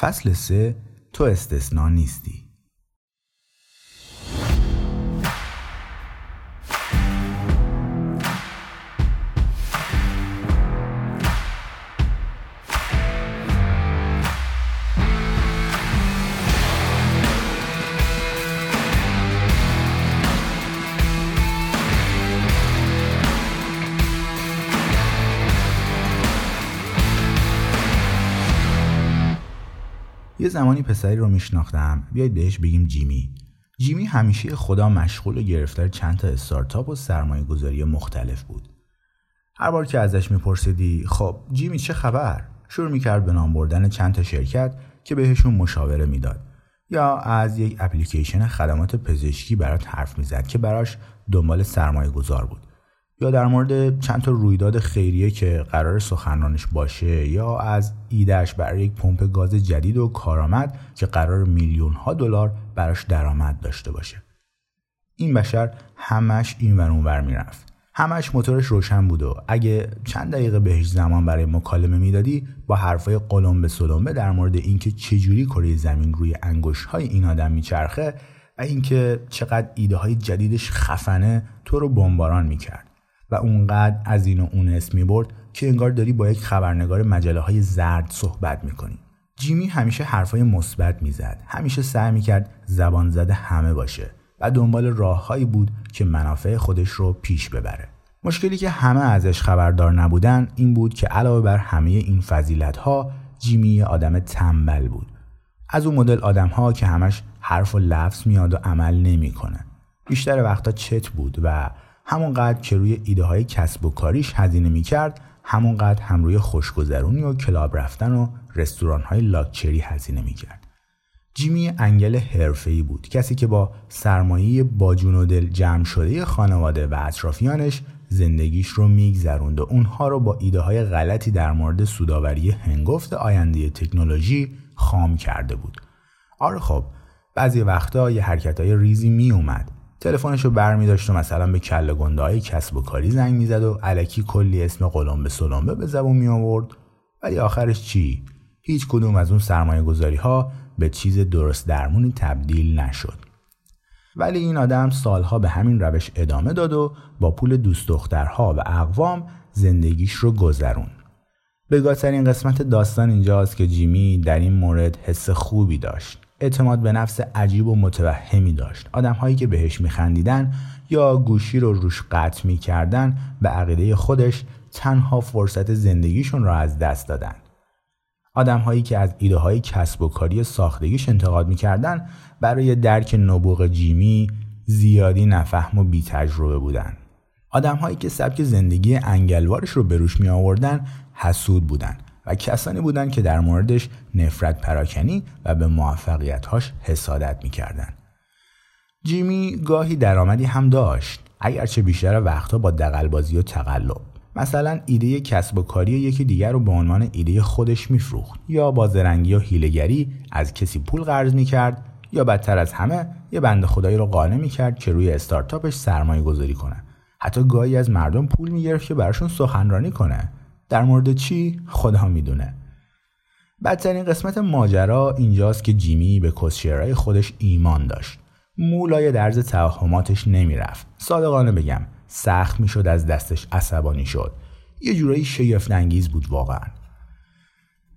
فصل سه تو استثنا نیستی. یه زمانی پسری رو میشناختم. بیاید بهش بگیم جیمی. جیمی همیشه خدا مشغول و گرفتار چند تا استارتاپ و سرمایه گذاری مختلف بود. هر بار که ازش میپرسیدی خب جیمی چه خبر؟ شروع می‌کرد به نام بردن چند تا شرکت که بهشون مشاوره می‌داد. یا از یک اپلیکیشن خدمات پزشکی برات حرف می‌زد که براش دنبال سرمایه گذار بود. یا در مورد چند تا رویداد خیریه که قرار سخنرانش باشه یا از ایدهش برای یک پمپ گاز جدید و کارآمد که قرار میلیون ها دلار براش درآمد داشته باشه. این بشر همش این ور اونور می‌رفت. همش موتورش روشن بود و اگه چند دقیقه بهش زمان برای مکالمه می‌دادی با حرفای قلم به سلمبه در مورد اینکه چجوری کره زمین روی انگشت های این آدم میچرخه و اینکه چقدر ایده های جدیدش خفنه تو رو بمباران می‌کرد. و اونقدر از این و اون اسم می برد که انگار داری با یک خبرنگار مجله های زرد صحبت می‌کنی. جیمی همیشه حرفای مثبت می‌زد. همیشه سعی می‌کرد زبان زده همه باشه و دنبال راههایی بود که منافع خودش رو پیش ببره. مشکلی که همه ازش خبردار نبودن این بود که علاوه بر همه این فضیلت ها جیمی آدم تنبل بود. از اون مدل آدم ها که همش حرف و لفظ میاد و عمل نمی‌کنه. بیشتر وقتا چت بود و همونقدر که روی ایده های کسب و کاریش هزینه می‌کرد همونقدر هم روی خوشگذرونی و کلاب رفتن و رستوران های لاکچری هزینه می‌کرد. جیمی انگل حرفه‌ای بود کسی که با سرمایه باجون و دل جمع شده خانواده و اطرافیانش زندگیش رو میگذروند و اونها رو با ایده های غلطی در مورد سوداوری هنگفت آینده تکنولوژی خام کرده بود. آره خب بعضی وقتا یه حرکت های ریزی می اومد تلفنش رو برمی داشت و مثلا به کله گنده های کسب و کاری زنگ می‌زد و علکی کلی اسم قلم به سلمبه به زبون می آورد ولی آخرش چی؟ هیچ کدوم از اون سرمایه گذاری ها به چیز درست درمونی تبدیل نشد. ولی این آدم سالها به همین روش ادامه داد و با پول دوست دخترها و اقوام زندگیش رو گذرون بگاترین قسمت داستان اینجاست که جیمی در این مورد حس خوبی داشت. اعتماد به نفس عجیب و متوهمی داشت. آدم هایی که بهش میخندیدن یا گوشی رو روش قطع می‌کردن به عقیده خودش تنها فرصت زندگیشون را از دست دادن. آدم هایی که از ایده های کسب و کاری ساختگیش انتقاد می‌کردن برای درک نبوغ جیمی زیادی نفهم و بی تجربه بودن. آدم هایی که سبک زندگی انگلوارش رو به روش می آوردن حسود بودن. و کسانی بودند که در موردش نفرت پراکنی و به موفقیتهاش حسادت می‌کردن. جیمی گاهی درآمدی هم داشت اگرچه بیشتر وقتها با دقلبازی و تقلب. مثلا ایده کسب و کاری یکی دیگر رو به عنوان ایده خودش میفروخت یا با زرنگی و هیلگری از کسی پول قرض می‌کرد یا بدتر از همه یه بند خدایی رو قانع می‌کرد که روی استارتاپش سرمایه گذاری کنه. حتی گاهی از مردم پول می‌گرفت که براشون سخنرانی کنه. در مورد چی خدا می‌دونه. بدترین قسمت ماجرا اینجاست که جیمی به کسشرهای خودش ایمان داشت. مولای درز توهماتش نمی‌رفت. صادقانه بگم سخت می‌شد از دستش عصبانی شد. یه جورایی شگفت انگیز بود واقعا.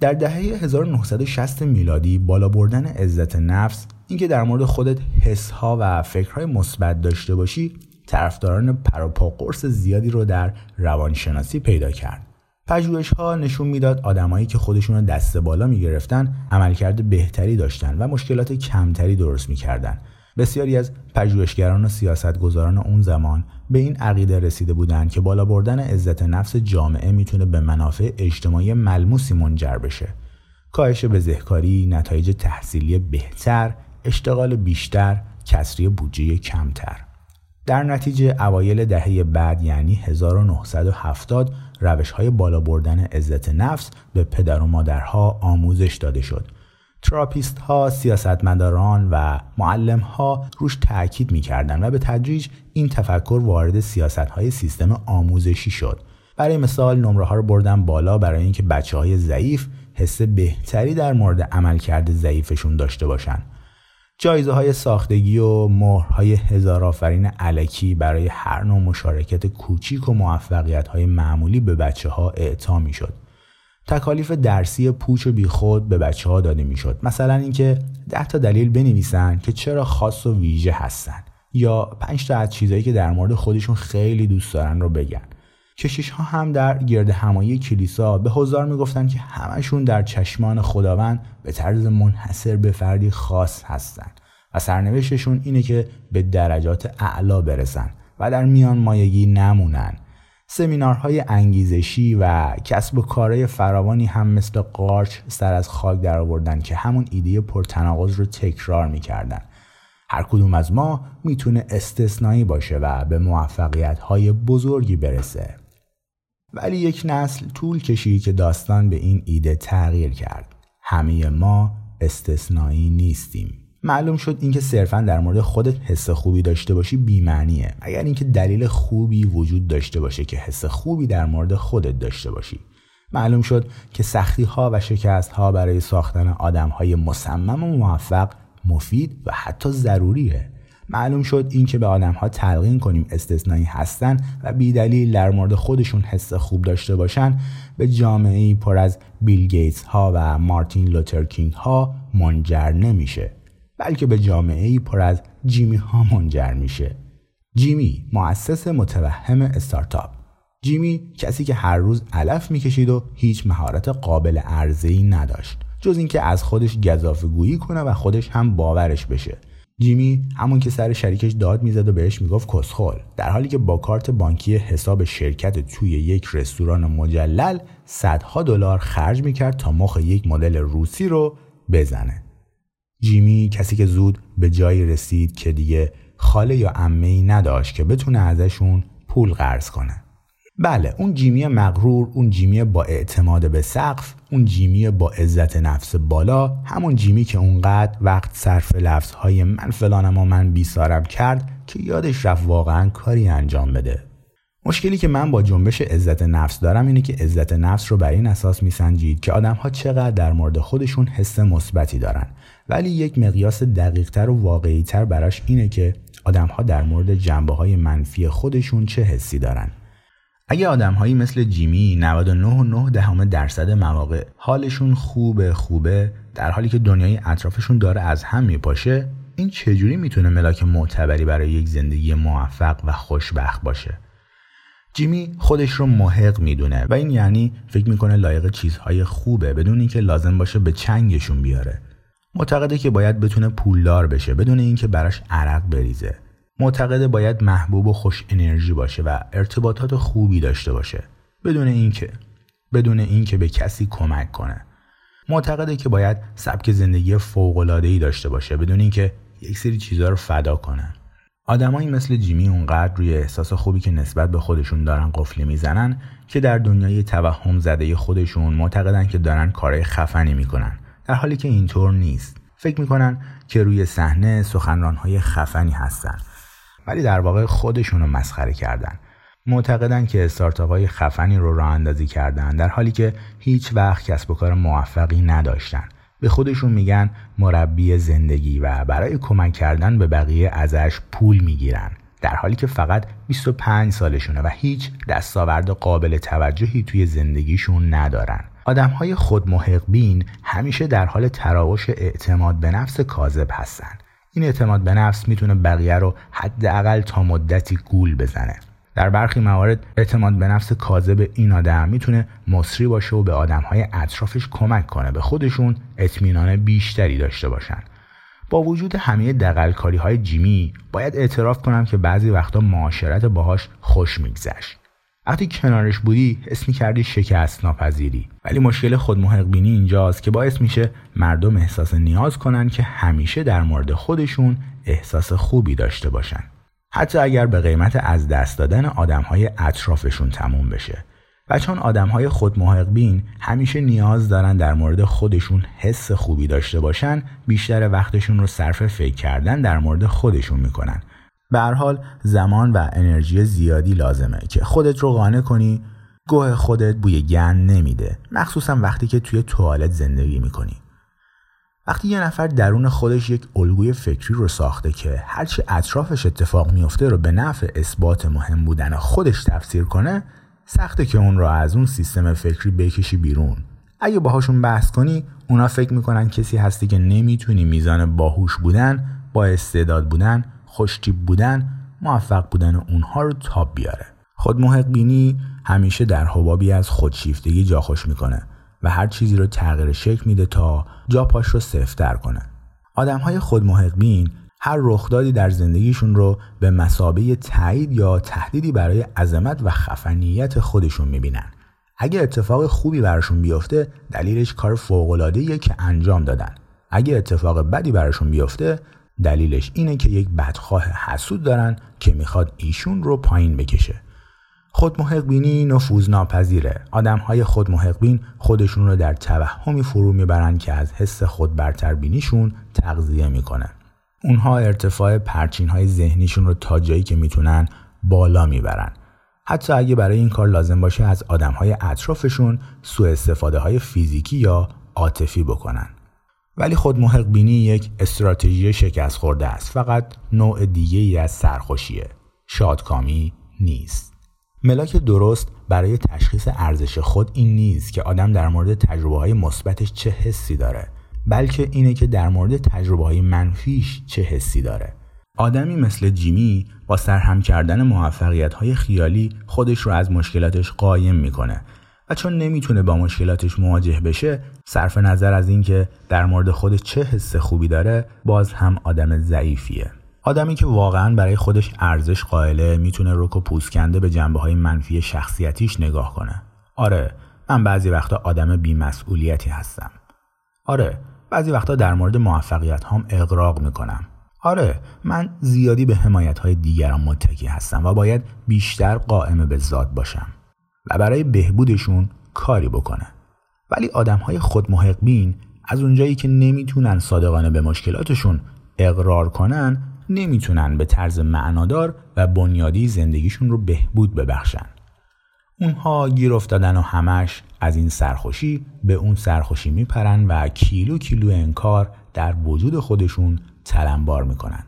در دهه 1960 میلادی بالا بردن عزت نفس اینکه در مورد خودت حسها و فکرهای مثبت داشته باشی طرفداران پروپا قرص زیادی رو در روانشناسی پیدا کرد. پژوهش ها نشون می‌داد آدمایی که خودشون رو دست بالا می‌گرفتن عملکرد بهتری داشتن و مشکلات کمتری درست می‌کردن. بسیاری از پژوهشگران و سیاستگزاران اون زمان به این عقیده رسیده بودند که بالا بردن عزت نفس جامعه می‌تونه به منافع اجتماعی ملموسی منجر بشه. کاهش بزهکاری نتایج تحصیلی بهتر اشتغال بیشتر کسری بودجه کمتر. در نتیجه اوایل دهه بعد یعنی 1970 روش های بالا بردن عزت نفس به پدر و مادرها آموزش داده شد. تراپیست ها، سیاستمداران و معلم ها روش تاکید می‌کردند و به تدریج این تفکر وارد سیاست های سیستم آموزشی شد. برای مثال نمره ها رو بردن بالا برای اینکه بچه های ضعیف حس بهتری در مورد عملکرد ضعیفشون داشته باشن جایزه های ساختگی و مهرهای هزار آفرین علکی برای هر نوع مشارکت کوچیک و موفقیت های معمولی به بچه ها اعطا می شد. تکالیف درسی پوچ و بیخود به بچه ها داده می شد. مثلا اینکه ده تا دلیل بنویسن که چرا خاص و ویژه هستن یا پنج تا از چیزهایی که در مورد خودشون خیلی دوست دارن رو بگن. کشیش ها هم در گرد همایی کلیسا به هزار می‌گفتند که همشون در چشمان خداوند به طرز منحصر به فردی خاص هستند و سرنوشتشون اینه که به درجات اعلا برسن و در میان مایگی نمونن. سمینارهای انگیزشی و کسب و کارهای فراوانی هم مثل قارچ سر از خاک در آوردن که همون ایده پرتناقض رو تکرار می‌کردن. هر کدوم از ما می‌تونه استثنایی باشه و به موفقیت های بزرگی برسه. ولی یک نسل طول کشید که داستان به این ایده تغییر کرد. همه ما استثنایی نیستیم. معلوم شد اینکه صرفا در مورد خودت حس خوبی داشته باشی بیمعنیه. اگر اینکه دلیل خوبی وجود داشته باشه که حس خوبی در مورد خودت داشته باشی. معلوم شد که سختی ها و شکست ها برای ساختن آدم های مصمم و موفق مفید و حتی ضروریه. معلوم شد این که به آدم ها تلقین کنیم استثنایی هستن و بیدلیل در مورد خودشون حس خوب داشته باشن به جامعه پر از بیل گیتس ها و مارتین لوتر کینگ ها منجر نمیشه بلکه به جامعه پر از جیمی ها منجر میشه. جیمی مؤسس متوهم استارتاپ. جیمی کسی که هر روز علف می‌کشید و هیچ مهارت قابل ای نداشت جز اینکه از خودش گذافه گویی کنه و خودش هم باورش بشه. جیمی همون که سر شریکش داد می‌زد و بهش می‌گفت کسخل. در حالی که با کارت بانکی حساب شرکت توی یک رستوران مجلل صدها دلار خرج می‌کرد تا مخ یک مدل روسی رو بزنه. جیمی کسی که زود به جایی رسید که دیگه خاله یا امه ای نداشت که بتونه ازشون پول قرض کنه. بله اون جیمی مغرور اون جیمی با اعتماد به سقف اون جیمی با عزت نفس بالا همون جیمی که اونقدر وقت صرف لفظهای من فلانم و من بیسارم کرد که یادش رفت واقعا کاری انجام بده. مشکلی که من با جنبش عزت نفس دارم اینه که عزت نفس رو بر این اساس میسنجید که آدم ها چقدر در مورد خودشون حس مثبتی دارن. ولی یک مقیاس دقیقتر و واقعیتر براش اینه که آدم ها در مورد جنبه های منفی خودشون چه حسی دارن. اگه آدمهایی مثل جیمی 99.9 دهم درصد مواقع حالشون خوبه خوبه در حالی که دنیای اطرافشون داره از هم میپاشه این چجوری می‌تونه ملاک معتبری برای یک زندگی موفق و خوشبخت باشه؟ جیمی خودش رو محق می‌دونه و این یعنی فکر می‌کنه لایق چیزهای خوبه بدون اینکه لازم باشه به چنگشون بیاره. معتقده که باید بتونه پولدار بشه بدون اینکه براش عرق بریزه. معتقده باید محبوب و خوش انرژی باشه و ارتباطات خوبی داشته باشه. بدون اینکه بدون اینکه به کسی کمک کنه. معتقده که باید سبک زندگی فوق ای داشته باشه بدون اینکه یک سری چیزها رو فدا کنه. آدمایی مثل جیمی اونقدر روی احساس خوبی که نسبت به خودشون دارن قفلی می‌زنن که در دنیای توهم زده خودشون معتقدن که دارن کارهای خفنی می‌کنن. در حالی که اینطور نیست. فکر می‌کنن که روی صحنه سخنرانهای خفنی هستن. ولی در واقع خودشون رو مسخره کردن. معتقدن که استارتاپ های خفنی رو راه اندازی کردن در حالی که هیچ وقت کسب و کار موفقی نداشتن. به خودشون میگن مربی زندگی و برای کمک کردن به بقیه ازش پول می‌گیرن. در حالی که فقط 25 سالشونه و هیچ دستاورد قابل توجهی توی زندگیشون ندارن. آدم های خود بین همیشه در حال تراوش اعتماد به نفس کاذب هستن. این اعتماد به نفس می‌تونه بقیه رو حداقل تا مدتی گول بزنه. در برخی موارد اعتماد به نفس کاذب این آدم می‌تونه مصری باشه و به های اطرافش کمک کنه به خودشون اطمینان بیشتری داشته باشن. با وجود همه دقلکاری های جیمی باید اعتراف کنم که بعضی وقتا معاشرت باهاش خوش میگذشت. وقتی کنارش بودی حس کردی شکست ناپذیری ولی مشکل خود بینی اینجاست که باعث میشه مردم احساس نیاز کنن که همیشه در مورد خودشون احساس خوبی داشته باشن. حتی اگر به قیمت از دست دادن آدمهای اطرافشون تموم بشه. و چون آدمهای خود بین همیشه نیاز دارن در مورد خودشون حس خوبی داشته باشن بیشتر وقتشون رو صرف فکر کردن در مورد خودشون می‌کنن. به حال زمان و انرژی زیادی لازمه که خودت رو قانع کنی. گوه خودت بوی گند نمیده مخصوصا وقتی که توی توالت زندگی می‌کنی. وقتی یه نفر درون خودش یک الگوی فکری رو ساخته که هرچی اطرافش اتفاق میفته رو به نفع اثبات مهم بودن خودش تفسیر کنه سخته که اون رو از اون سیستم فکری بکشی بیرون. اگه باهاشون بحث کنی اونا فکر می‌کنن کسی هستی که نمی‌تونی میزان باهوش بودن با استعداد بودن خوشتیب بودن موفق بودن اونها رو تاب بیاره. خود محق بینی همیشه در حبابی از خودشیفتگی جا خوش می‌کنه و هر چیزی رو تغییر شکل میده تا جا پاش رو سفتر کنه. آدم های خود محق بین هر رخدادی در زندگیشون رو به مسابه تایید یا تهدیدی برای عظمت و خفنیت خودشون می‌بینن. اگه اتفاق خوبی براشون بیفته دلیلش کار فوق‌العاده‌ایه که انجام دادن. اگه اتفاق بدی براشون بیفته دلیلش اینه که یک بدخواه حسود دارن که می‌خواد ایشون رو پایین بکشه. خود بینی نفوذ ناپذیره آدم های خود بین خودشون رو در توهمی فرو می‌برن که از حس خود برتر بینیشون تغذیه می‌کنه اونها ارتفاع پرچین های ذهنیشون رو تا جایی که می‌تونن بالا می‌برن. حتی اگه برای این کار لازم باشه از آدم های اطرافشون سوء استفاده های فیزیکی یا عاطفی بکنن. ولی خود محق بینی یک استراتژی شکست خورده است. فقط نوع دیگه ای از سرخوشیه. شادکامی نیست. ملاک درست برای تشخیص ارزش خود این نیست که آدم در مورد تجربه های مثبتش چه حسی داره بلکه اینه که در مورد تجربه های منفیش چه حسی داره. آدمی مثل جیمی با سرهم کردن موفقیت های خیالی خودش رو از مشکلاتش قایم می‌کنه. چون نمی‌تونه با مشکلاتش مواجه بشه صرف نظر از اینکه در مورد خودش چه حس خوبی داره باز هم آدم ضعیفیه. آدمی که واقعا برای خودش ارزش قائله می‌تونه رک و پوسکنده به جنبه های منفی شخصیتیش نگاه کنه. آره من بعضی وقتا آدم بیمسئولیتی هستم. آره بعضی وقتا در مورد موفقیت هم اقراق می‌کنم. آره من زیادی به حمایت های دیگران متکی هستم و باید بیشتر قائم به ذات باشم. و برای بهبودشون کاری بکنه ولی آدم های خود بین از اونجایی که نمی‌تونن صادقانه به مشکلاتشون اقرار کنن نمی‌تونن به طرز معنادار و بنیادی زندگیشون رو بهبود ببخشن. اونها گیر افتادن و همش از این سرخوشی به اون سرخوشی میپرن و کیلو کیلو انکار در وجود خودشون تلمبار می‌کنن.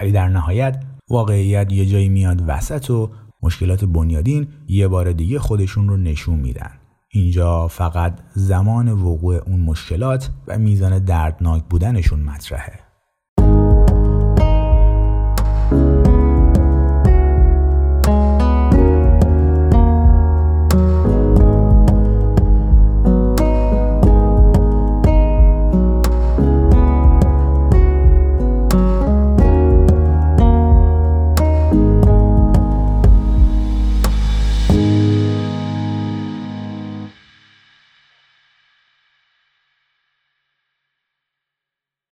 ولی در نهایت واقعیت یه جایی میاد وسط و مشکلات بنیادین یه بار دیگه خودشون رو نشون میدن. اینجا فقط زمان وقوع اون مشکلات و میزان دردناک بودنشون مطرحه.